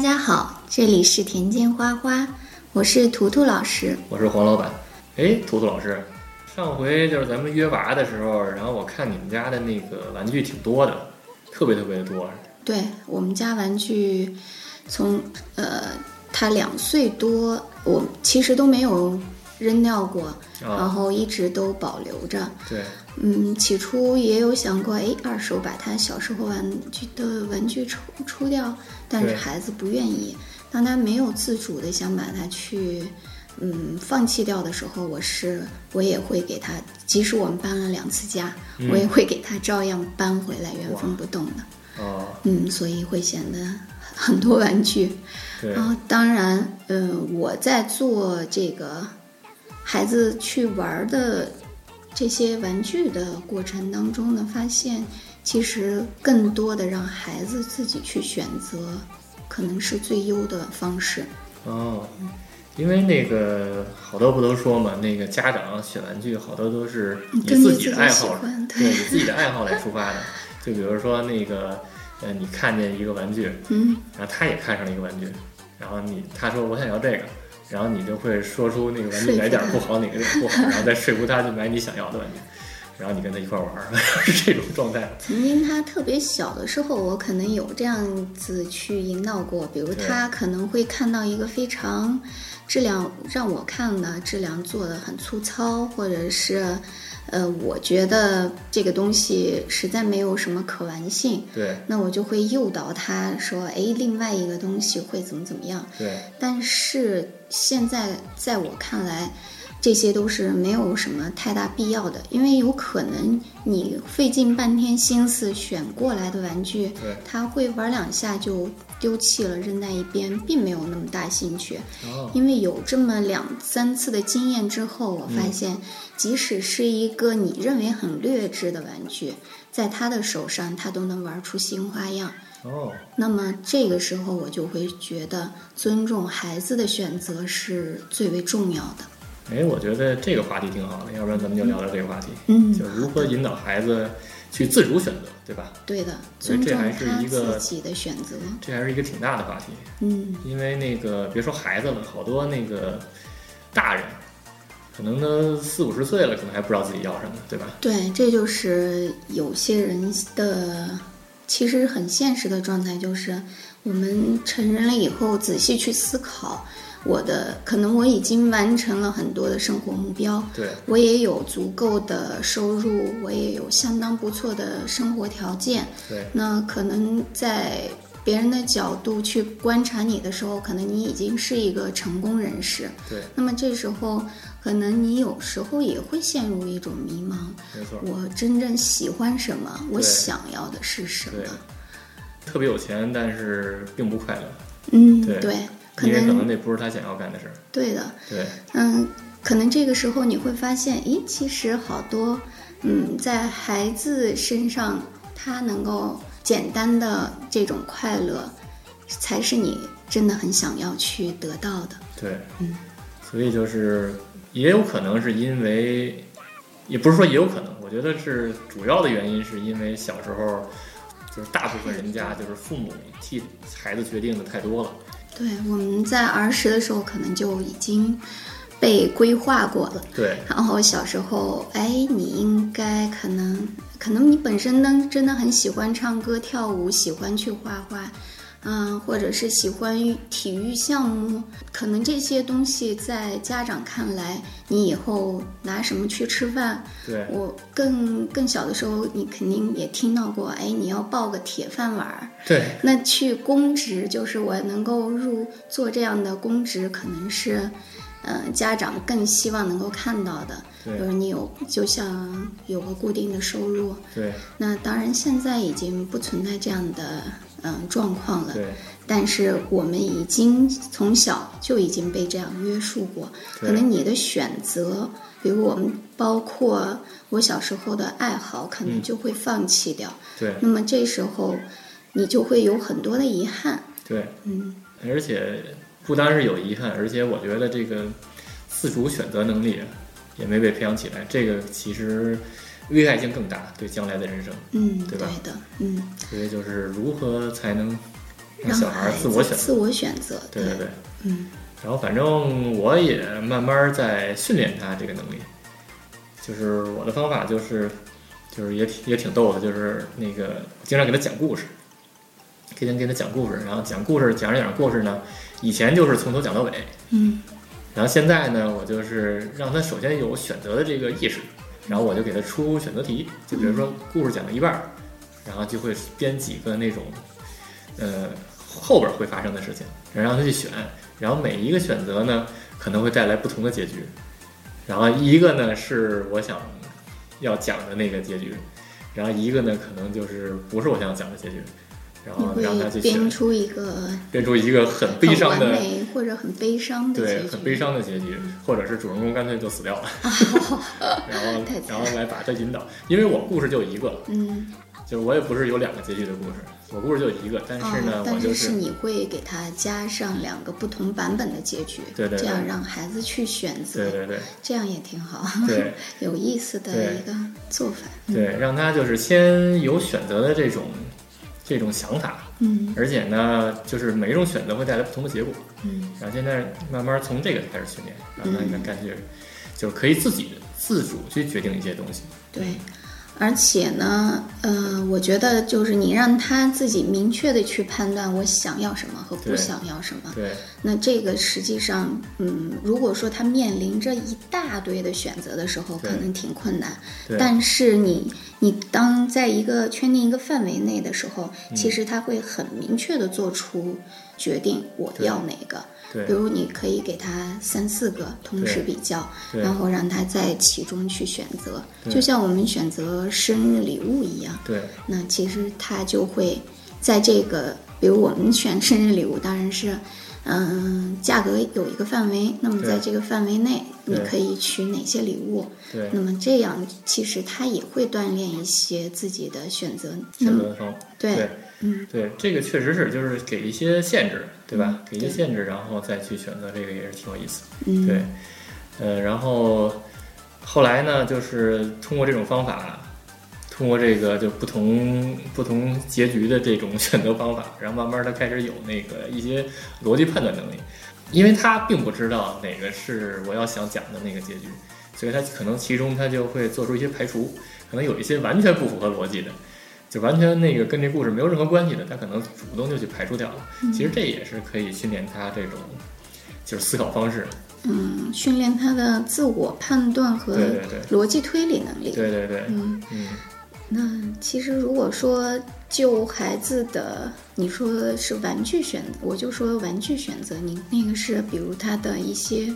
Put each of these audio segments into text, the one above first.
大家好，这里是田间花花，我是图图老师。我是黄老板。哎，图图老师，上回就是咱们约娃的时候，然后我看你们家的那个玩具挺多的，特别特别的多。对我们家玩具，从呃他两岁多，我其实都没有扔掉过，然后一直都保留着。对，嗯，起初也有想过，哎，二手把他小时候玩具的玩具抽出掉，但是孩子不愿意。当他没有自主的想把它去，嗯，放弃掉的时候，我是我也会给他，即使我们搬了两次家，我也会给他照样搬回来，原封不动的。哦，嗯，所以会显得很多玩具。然后，当然，嗯，我在做这个孩子去玩的这些玩具的过程当中呢，发现其实更多的让孩子自己去选择，可能是最优的方式。哦，因为那个好多不都说嘛，那个家长选玩具好多都是以自己的爱好，对，以自己的爱好来 出发的。就比如说那个，呃，你看见一个玩具，嗯，然后他也看上了一个玩具，然后你他说我想要这个，然后你就会说出那个玩具哪点不好，哪个点不好，然后再说服他去买你想要的玩具，然后你跟他一块玩，是这种状态。曾经他特别小的时候，我可能有这样子去引导过，比如他可能会看到一个非常质量让我看的质量做的很粗糙，或者是。呃，我觉得这个东西实在没有什么可玩性，对，那我就会诱导他说，哎，另外一个东西会怎么怎么样，对。但是现在在我看来，这些都是没有什么太大必要的，因为有可能你费尽半天心思选过来的玩具，对，他会玩两下就。丢弃了，扔在一边，并没有那么大兴趣。哦，因为有这么两三次的经验之后，我发现，即使是一个你认为很劣质的玩具，在他的手上，他都能玩出新花样。哦，那么这个时候，我就会觉得尊重孩子的选择是最为重要的。哎，我觉得这个话题挺好的，要不然咱们就聊聊这个话题。嗯，就如何引导孩子。去自主选择，对吧？对的，所以这还是一个自己的选择。这还是一个挺大的话题。嗯，因为那个别说孩子了，好多那个大人，可能都四五十岁了，可能还不知道自己要什么，对吧？对，这就是有些人的其实很现实的状态，就是我们成人了以后，仔细去思考。我的可能我已经完成了很多的生活目标，对我也有足够的收入，我也有相当不错的生活条件。对，那可能在别人的角度去观察你的时候，可能你已经是一个成功人士。对，那么这时候可能你有时候也会陷入一种迷茫。没错，我真正喜欢什么？我想要的是什么？特别有钱，但是并不快乐。嗯，对。因为可能那不是他想要干的事儿。对的。对。嗯，可能这个时候你会发现，咦，其实好多，嗯，在孩子身上，他能够简单的这种快乐，才是你真的很想要去得到的。对。嗯。所以就是，也有可能是因为，也不是说也有可能，我觉得是主要的原因，是因为小时候，就是大部分人家就是父母替孩子决定的太多了。对，我们在儿时的时候可能就已经被规划过了。对。然后小时候，哎，你应该可能，可能你本身呢真的很喜欢唱歌跳舞，喜欢去画画。嗯，或者是喜欢体育项目，可能这些东西在家长看来，你以后拿什么去吃饭？对我更更小的时候，你肯定也听到过，哎，你要报个铁饭碗儿。对，那去公职，就是我能够入做这样的公职，可能是，嗯，家长更希望能够看到的，就是你有就像有个固定的收入。对，那当然现在已经不存在这样的。嗯，状况了。对，但是我们已经从小就已经被这样约束过。可能你的选择，比如我们包括我小时候的爱好，可能就会放弃掉。对。那么这时候，你就会有很多的遗憾。对。嗯。而且不单是有遗憾，而且我觉得这个自主选择能力也没被培养起来。这个其实。危害性更大，对将来的人生，嗯，对吧？对的，嗯。所以就是如何才能让小孩自我选自我选择。对对对，嗯。然后反正我也慢慢在训练他这个能力，就是我的方法就是，就是也挺也挺逗的，就是那个经常给他讲故事，天天给他讲故事，然后讲故事讲着讲着故事呢，以前就是从头讲到尾，嗯。然后现在呢，我就是让他首先有选择的这个意识，然后我就给他出选择题，就比如说故事讲到一半，然后就会编几个那种，呃，后边会发生的事情，然后让他去选，然后每一个选择呢可能会带来不同的结局，然后一个呢是我想要讲的那个结局，然后一个呢可能就是不是我想讲的结局。然后让他去编出一个编出一个很悲伤的，或者很悲伤的对，很悲伤的结局，或者是主人公干脆就死掉了，然后然后来把他引导，因为我故事就一个，嗯，就是我也不是有两个结局的故事，我故事就一个，但是呢，我就是你会给他加上两个不同版本的结局，对对，这样让孩子去选择，对对对，这样也挺好，对，有意思的一个做法，对，让他就是先有选择的这种。这种想法，嗯，而且呢，就是每一种选择会带来不同的结果，嗯，然后现在慢慢从这个开始训练，让他感觉就是可以自己自主去决定一些东西，对。而且呢，呃，我觉得就是你让他自己明确的去判断我想要什么和不想要什么。对。那这个实际上，嗯，如果说他面临着一大堆的选择的时候，可能挺困难。对。但是你你当在一个圈定一个范围内的时候，其实他会很明确的做出决定，我要哪个。比如你可以给他三四个同时比较，然后让他在其中去选择，就像我们选择生日礼物一样。对，那其实他就会在这个，比如我们选生日礼物，当然是，嗯，价格有一个范围，那么在这个范围内，你可以取哪些礼物？对，那么这样其实他也会锻炼一些自己的选择。选择方对。嗯，对，这个确实是，就是给一些限制，对吧？给一些限制，然后再去选择，这个也是挺有意思。嗯，对，呃，然后后来呢，就是通过这种方法，通过这个就不同不同结局的这种 选择方法，然后慢慢他开始有那个一些逻辑判断能力，因为他并不知道哪个是我要想讲的那个结局，所以他可能其中他就会做出一些排除，可能有一些完全不符合逻辑的。就完全那个跟这故事没有任何关系的，他可能主动就去排除掉了。其实这也是可以训练他这种就是思考方式。嗯，训练他的自我判断和逻辑推理能力。对对对。嗯嗯。那其实如果说就孩子的，你说是玩具选，我就说玩具选择，你那个是比如他的一些。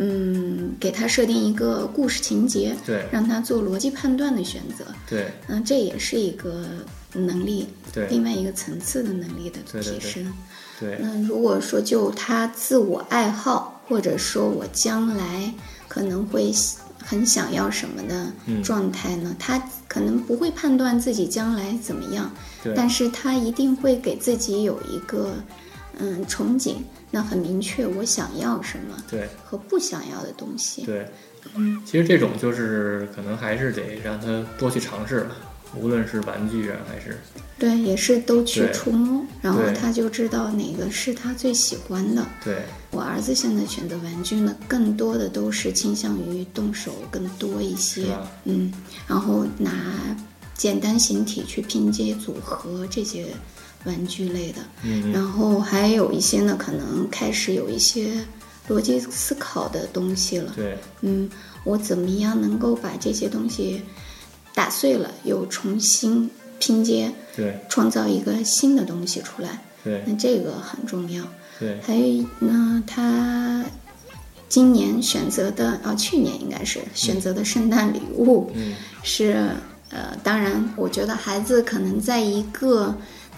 嗯，给他设定一个故事情节，对，让他做逻辑判断的选择，对，嗯，这也是一个能力，对，另外一个层次的能力的提升。对，那如果说就他自我爱好，或者说我将来可能会很想要什么的状态呢？他可能不会判断自己将来怎么样，但是他一定会给自己有一个嗯憧憬。那很明确，我想要什么，对，和不想要的东西，对，嗯，其实这种就是可能还是得让他多去尝试吧，无论是玩具啊还是，对，也是都去触摸，然后他就知道哪个是他最喜欢的。对，我儿子现在选择玩具呢，更多的都是倾向于动手更多一些，嗯，然后拿简单形体去拼接组合这些。玩具类的，嗯，然后还有一些呢，可能开始有一些逻辑思考的东西了。对，嗯，我怎么样能够把这些东西打碎了，又重新拼接，对，创造一个新的东西出来。对，那这个很重要。对，还有呢，他今年选择的啊，去年应该是选择的圣诞礼物，嗯，是呃，当然，我觉得孩子可能在一个。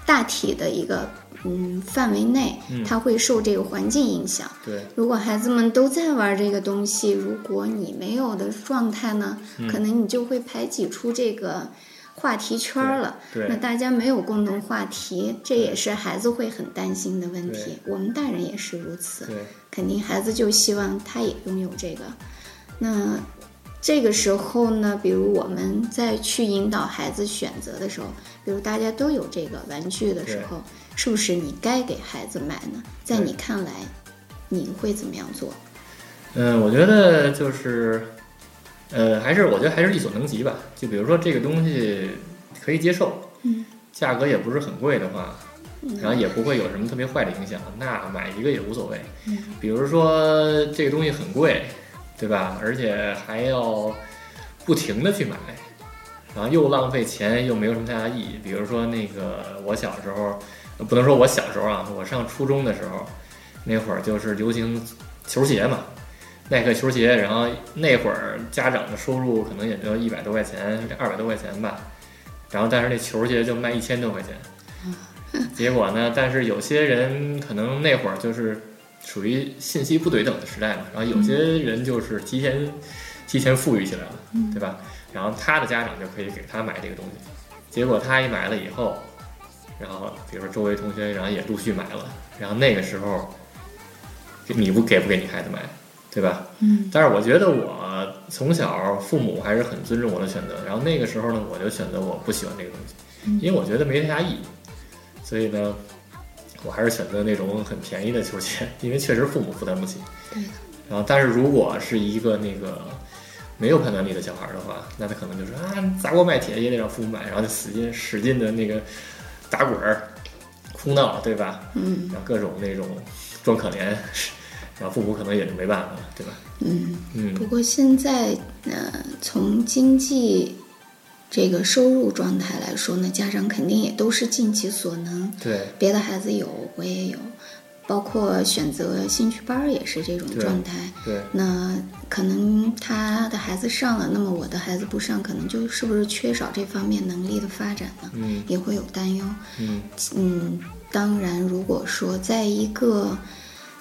大体的一个嗯范围内，他会受这个环境影响。对，如果孩子们都在玩这个东西，如果你没有的状态呢，可能你就会排挤出这个话题圈了。对，那大家没有共同话题，这也是孩子会很担心的问题。我们大人也是如此。对，肯定孩子就希望他也拥有这个。那。这个时候呢，比如我们在去引导孩子选择的时候，比如大家都有这个玩具的时候，是不是你该给孩子买呢？在你看来，你会怎么样做？嗯，我觉得就是，呃，还是我觉得还是力所能及吧。就比如说这个东西可以接受，嗯，价格也不是很贵的话，然后也不会有什么特别坏的影响，那买一个也无所谓。嗯，比如说这个东西很贵，对吧？而且还要不停的去买，然后又浪费钱，又没有什么太大意义。比如说那个我小时候，不能说我小时候啊，我上初中的时候，那会儿就是流行球鞋嘛。耐克球鞋，然后那会儿家长的收入可能也就一百多块钱，二百多块钱吧。然后但是那球鞋就卖一千多块钱。结果呢？但是有些人可能那会儿就是属于信息不对等的时代嘛。然后有些人就是提前提前富裕起来了，对吧？然后他的家长就可以给他买这个东西。结果他一买了以后，然后比如说周围同学，然后也陆续买了。然后那个时候，你不给不给你孩子买？对吧？嗯，但是我觉得我从小父母还是很尊重我的选择，然后那个时候呢，我就选择我不喜欢这个东西，因为我觉得没太大意义，所以呢，我还是选择那种很便宜的球鞋，因为确实父母负担不起。对。然后，但是如果是一个那个没有判断力的小孩的话，那他可能就是啊，砸锅卖铁也得让父母买，然后就使劲使劲的那个打滚儿、哭闹，对吧？嗯。然后各种那种装可怜。然后父母可能也就没办法了，对吧？嗯嗯。不过现在，呃，从经济这个收入状态来说呢，家长肯定也都是尽其所能。对。别的孩子有，我也有，包括选择兴趣班也是这种状态。对。那可能他的孩子上了，那么我的孩子不上，可能就是不是缺少这方面能力的发展呢？嗯。也会有担忧。嗯。嗯，当然，如果说在一个。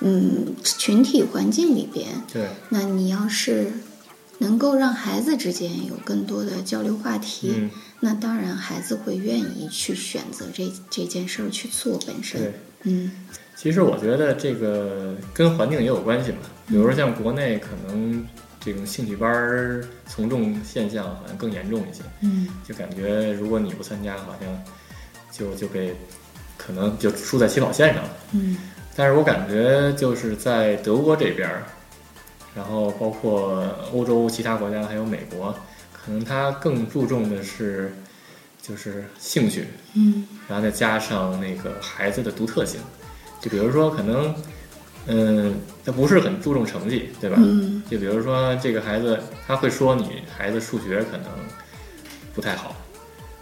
嗯，群体环境里边，对，那你要是能够让孩子之间有更多的交流话题，那当然孩子会愿意去选择这这件事儿去做本身。对，嗯，其实我觉得这个跟环境也有关系吧。比如说像国内，可能这种兴趣班从众现象好像更严重一些。嗯，就感觉如果你不参加，好像就就被可能就输在起跑线上了。嗯。但是我感觉就是在德国这边，然后包括欧洲其他国家还有美国，可能他更注重的是就是兴趣，嗯，然后再加上那个孩子的独特性，就比如说可能，嗯，他不是很注重成绩，对吧？嗯，就比如说这个孩子他会说你孩子数学可能不太好，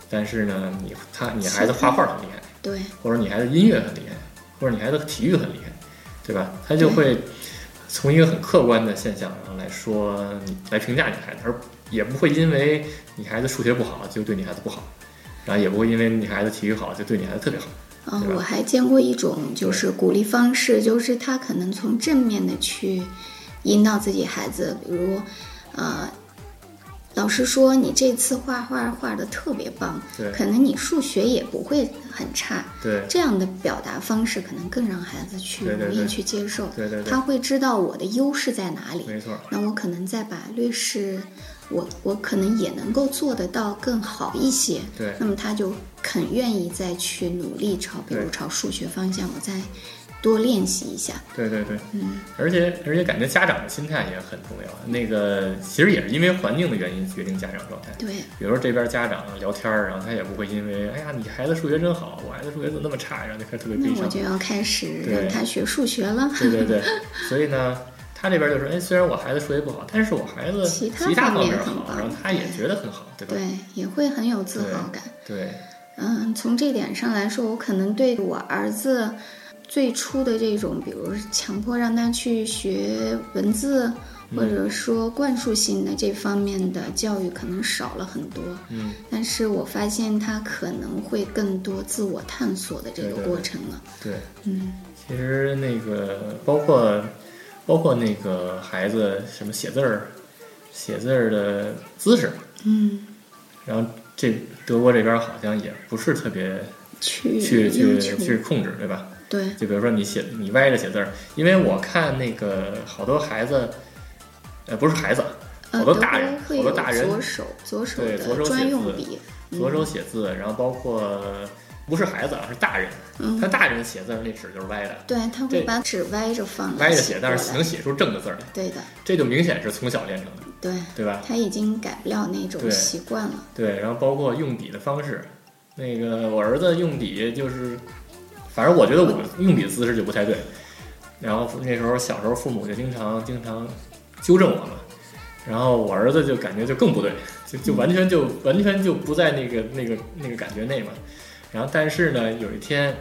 但是呢，你他你孩子画画很厉害，对，或者你孩子音乐很厉害。或者你孩子体育很厉害，对吧？他就会从一个很客观的现象上来说，你来评价你孩子，而也不会因为你孩子数学不好就对你孩子不好，然后也不会因为你孩子体育好就对你孩子特别好。嗯，我还见过一种就是鼓励方式，就是他可能从正面的去引导自己孩子，比如，呃。老师说你这次画画画的特别棒，对，可能你数学也不会很差，对，这样的表达方式可能更让孩子去容易去接受，对对，他会知道我的优势在哪里，没错，那我可能再把劣势，我我可能也能够做得到更好一些，对，那么他就肯愿意再去努力朝，比如朝数学方向，我再。多练习一下，对对对，嗯，而且而且感觉家长的心态也很重要。那个其实也是因为环境的原因决定家长状态。对，比如说这边家长聊天儿，然后他也不会因为哎呀你孩子数学真好，我孩子数学怎么那么差，然后就开始特别悲伤。那我就要开始让他学数学了。对对对，所以呢，他这边就说，哎，虽然我孩子数学不好，但是我孩子其他方面好，然后他也觉得很好，对吧？对，也会很有自豪感。对，嗯，从这点上来说，我可能对我儿子。最初的这种，比如强迫让他去学文字，或者说灌输性的这方面的教育，可能少了很多。嗯，但是我发现他可能会更多自我探索的这个过程了。对，嗯，其实那个包括包括那个孩子什么写字儿，写字儿的姿势，嗯，然后这德国这边好像也不是特别去去去去控制，对吧？对，就比如说你写你歪着写字儿，因为我看那个好多孩子，呃，不是孩子，好多大人，好多大人左手左手对左手专用笔，左手写字，然后包括不是孩子啊，是大人。嗯，他大人写字那纸就是歪的。对，他会把纸歪着放。歪着写，但是能写出正的字来。对的。这就明显是从小练成的。对。对吧？他已经改不了那种习惯了。对，然后包括用笔的方式，那个我儿子用笔就是，反正我觉得我用笔姿势就不太对。然后那时候小时候父母就经常经常纠正我嘛。然后我儿子就感觉就更不对，就就完全就完全就不在那个那个那个感觉内嘛。然后但是呢，有一天，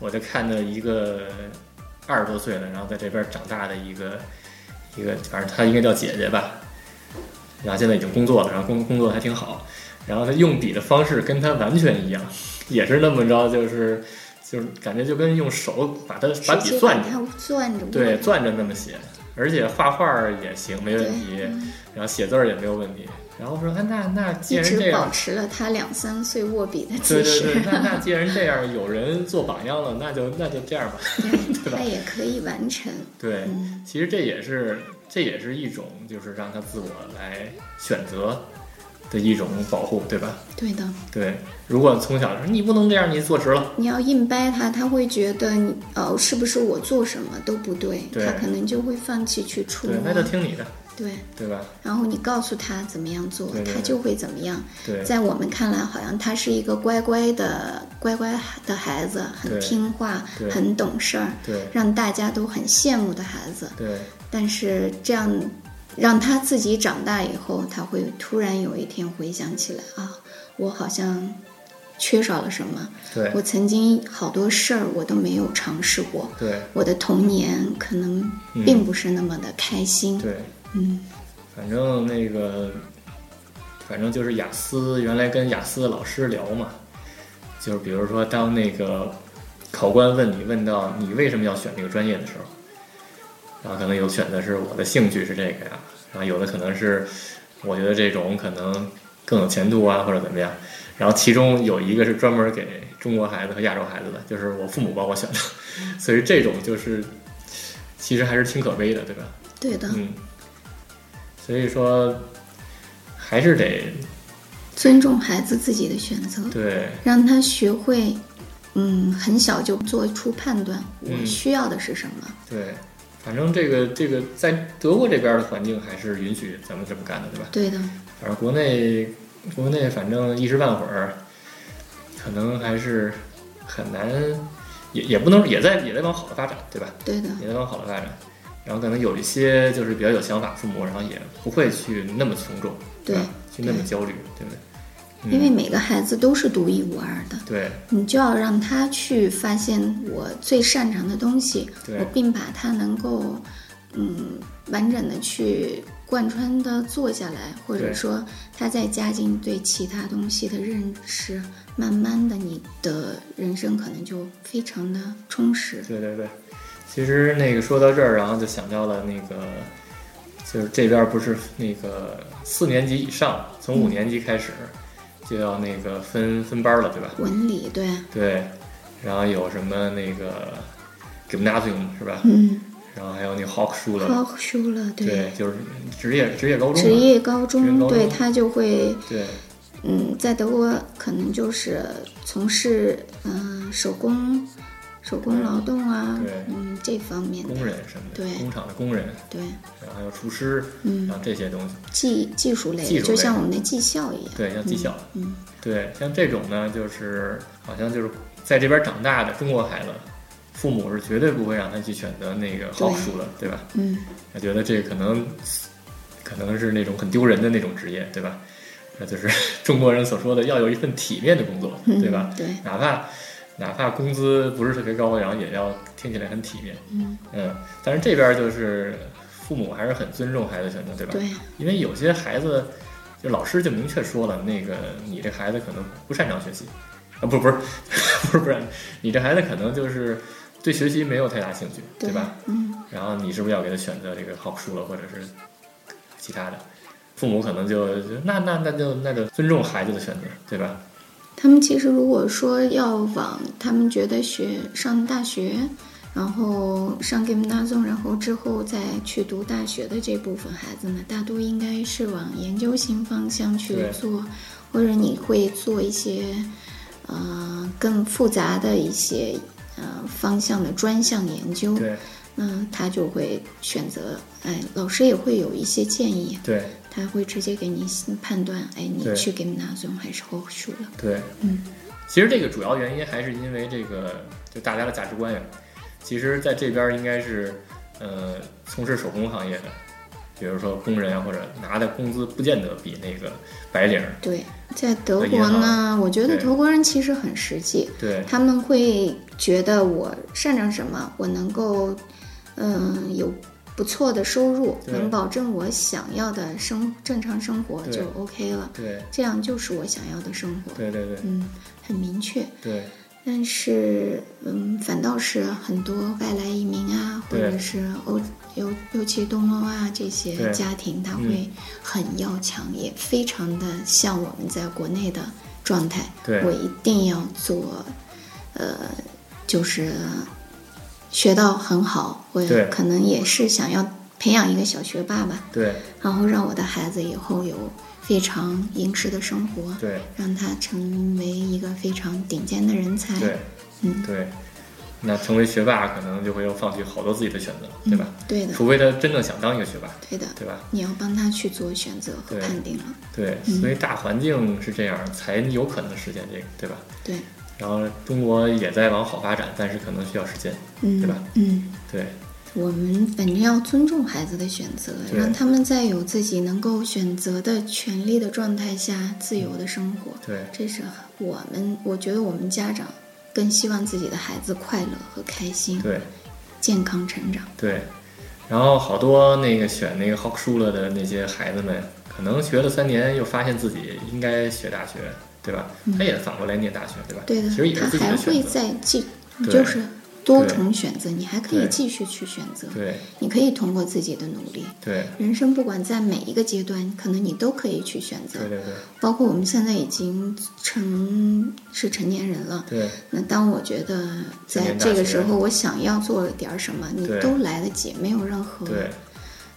我就看到一个二十多岁了，然后在这边长大的一个一个，反正她应该叫姐姐吧。然后现在已经工作了，然后工工作还挺好。然后她用笔的方式跟她完全一样，也是那么着，就是就是感觉就跟用手把它把笔攥着，攥着，对，攥着那么写。而且画画也行，没问题。然后写字儿也没有问题。然后说，啊，那那既然这样，保持了他两三岁握笔的姿势。对对对，那那既然这样，有人做榜样了，那就那就这样吧，对吧？他也可以完成。对，其实这也是这也是一种，就是让他自我来选择。的一种保护，对吧？对的。对，如果从小说你不能这样，你坐直了。你要硬掰他，他会觉得你哦，是不是我做什么都不对？他可能就会放弃去触摸。对，那就听你的。对，对吧？然后你告诉他怎么样做，他就会怎么样。对，在我们看来，好像他是一个乖乖的、乖乖的孩子，很听话，很懂事儿，对，让大家都很羡慕的孩子。对，但是这样。让他自己长大以后，他会突然有一天回想起来啊，我好像缺少了什么。对，我曾经好多事儿我都没有尝试过。对，我的童年可能并不是那么的开心。对，嗯，反正那个，反正就是雅思，原来跟雅思的老师聊嘛，就是比如说当那个考官问你问到你为什么要选这个专业的时候。然后可能有选的是我的兴趣是这个呀，然后有的可能是我觉得这种可能更有前途啊，或者怎么样。然后其中有一个是专门给中国孩子和亚洲孩子的，就是我父母帮我选的。所以这种就是其实还是挺可悲的，对吧？对的。嗯。所以说还是得尊重孩子自己的选择，对，让他学会嗯很小就做出判断，我需要的是什么。对。反正这个这个在德国这边的环境还是允许咱们这么干的，对吧？对的。反正国内国内反正一时半会儿，可能还是很难，也也不能也在也在往好的发展，对吧？对的。也在往好的发展，然后可能有一些就是比较有想法父母，然后也不会去那么从众，对，去那么焦虑，对不对？因为每个孩子都是独一无二的，对，你就要让他去发现我最擅长的东西，我并把它能够，嗯，完整的去贯穿的做下来，或者说他再加进对其他东西的认识，慢慢的你的人生可能就非常的充实。对对对，其实那个说到这儿，然后就想到了那个，就是这边不是那个四年级以上，从五年级开始。就要那个分分班了，对吧？文理对对，然后有什么那个 gymnasium 是吧？嗯，然后还有那个 Hochschule Hochschule 对，就是职业职业高中。职业高中，对他就会对，嗯，在德国可能就是从事嗯手工。手工劳动啊，嗯，这方面工人什么的，对，工厂的工人，对，然后还有厨师，嗯，然后这些东西，技技术类，就像我们的技校一样，对，像技校，嗯，对，像这种呢，就是好像就是在这边长大的中国孩子，父母是绝对不会让他去选择那个好书的，对。吧？嗯，他觉得这可能可能是那种很丢人的那种职业，对吧？那就是 中国人所说的要有一份体面的工作，对吧？对，哪怕。哪怕工资不是特别高，然后也要听起来很体面。嗯嗯，但是这边就是父母还是很尊重孩子选择，对吧？对。因为有些孩子，就老师就明确说了，那个你这孩子可能不擅长学习，啊，不不是，不是 不是，你这孩子可能就是对学习没有太大兴趣，对吧？嗯。然后你是不是要给他选择这个好书了，或者是其他的？父母可能就那那那就那就尊重孩子的选择，对吧？他们其实如果说要往他们觉得学上大学，然后上 gymnasium，然后之后再去读大学的这部分孩子呢，大多应该是往研究型方向去做，或者你会做一些，呃更复杂的一些呃方向的专项研究，对，那他就会选择，哎，老师也会有一些建议，对，他会直接给你判断，哎，你去给纳松还是后续了，对，嗯，其实这个主要原因还是因为这个就大家的价值观呀，其实在这边应该是呃从事手工行业的。比如说工人啊，或者拿的工资不见得比那个白领。对，在德国呢，我觉得德国人其实很实际。对，他们会觉得我擅长什么，我能够，嗯，有不错的收入，能保证我想要的生正常生活就 OK 了。对，这样就是我想要的生活。对对对，嗯，很明确。对。但是，嗯，反倒是很多外来移民啊，或者是欧尤尤其东欧啊这些家庭，他会很要强，也非常的像我们在国内的状态。我一定要做，呃，就是学到很好，我可能也是想要培养一个小学霸吧。对，然后让我的孩子以后有。非常殷实的生活，对，让他成为一个非常顶尖的人才，对，嗯，对，那成为学霸可能就会要放弃好多自己的选择，对吧？对的，除非他真正想当一个学霸，对的，对吧？你要帮他去做选择和判定了，对，所以大环境是这样，才有可能实现这个，对吧？对，然后中国也在往好发展，但是可能需要时间，嗯对吧？嗯，对。我们反正要尊重孩子的选择，让他们在有自己能够选择的权利的状态下自由的生活。对，这是我们，我觉得我们家长更希望自己的孩子快乐和开心，对，健康成长。对，然后好多那个选那个好书了的那些孩子们，可能学了三年，又发现自己应该学大学，对吧？他也反过来念大学，对吧？对的，其实也是自己的选择。他还会再继，就是。多重选择，你还可以继续去选择。对，你可以通过自己的努力。对，人生不管在每一个阶段，可能你都可以去选择。对对对。包括我们现在已经成是成年人了。对。那当我觉得在这个时候，我想要做点什么，你都来得及，没有任何。对。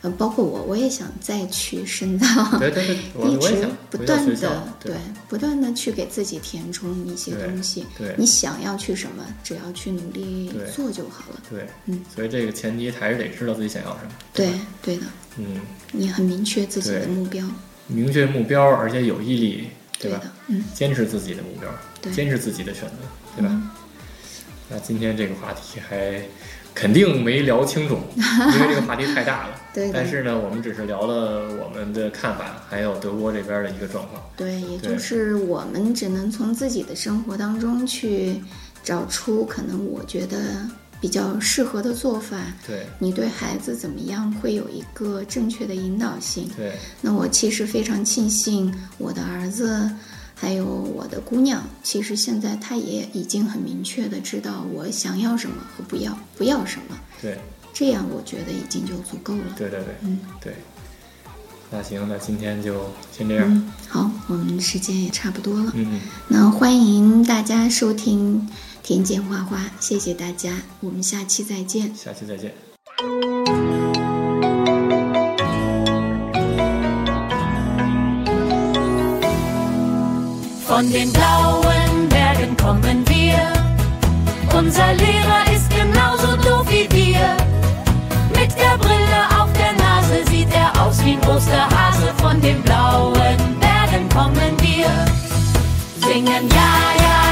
呃，包括我，我也想再去深造，对对对，一直不断的对，不断的去给自己填充一些东西。对，你想要去什么，只要去努力做就好了。对，嗯，所以这个前提还是得知道自己想要什么。对，对的。嗯，你很明确自己的目标，明确目标，而且有毅力，对吧？嗯，坚持自己的目标，坚持自己的选择，对吧？那今天这个话题还。肯定没聊清楚，因为这个话题太大了。对。但是呢，我们只是聊了我们的看法，还有德国这边的一个状况。对，也就是我们只能从自己的生活当中去找出可能我觉得比较适合的做法。对。你对孩子怎么样会有一个正确的引导性？对。那我其实非常庆幸我的儿子。还有我的姑娘，其实现在她也已经很明确的知道我想要什么和不要不要什么。对，这样我觉得已经就足够了。对对对，嗯，对。那行，那今天就先这样。好，我们时间也差不多了。嗯。那欢迎大家收听《田间花花》，谢谢大家，我们下期再见。下期再见。Von den blauen Bergen kommen wir. Unser Lehrer ist genauso doof wie wir. Mit der Brille auf der Nase sieht er aus wie ein Osterhase. Von den blauen Bergen kommen wir. Singen ja, ja,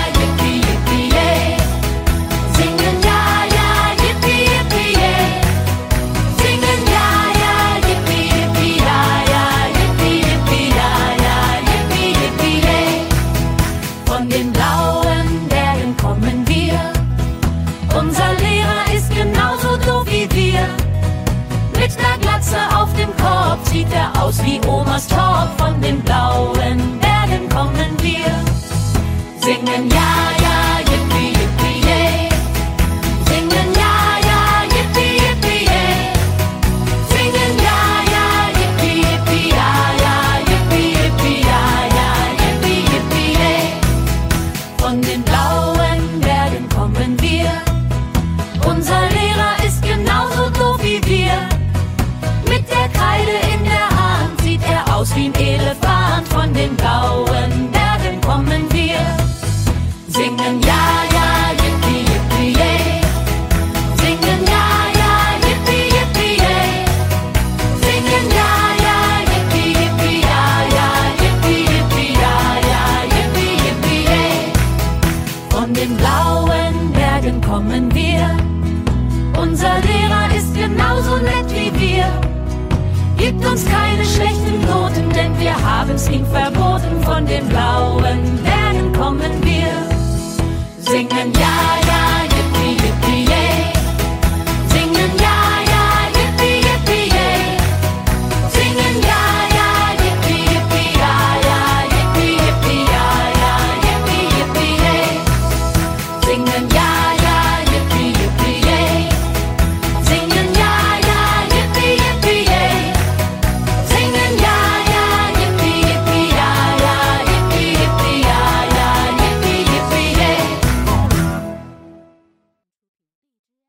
Von den blauen Bergen kommen wir. Unser Lehrer ist genauso nett wie wir. Gibt uns keine schlechten Noten, denn wir haben's ihm verboten. Von den blauen Bergen kommen wir. Singen ja,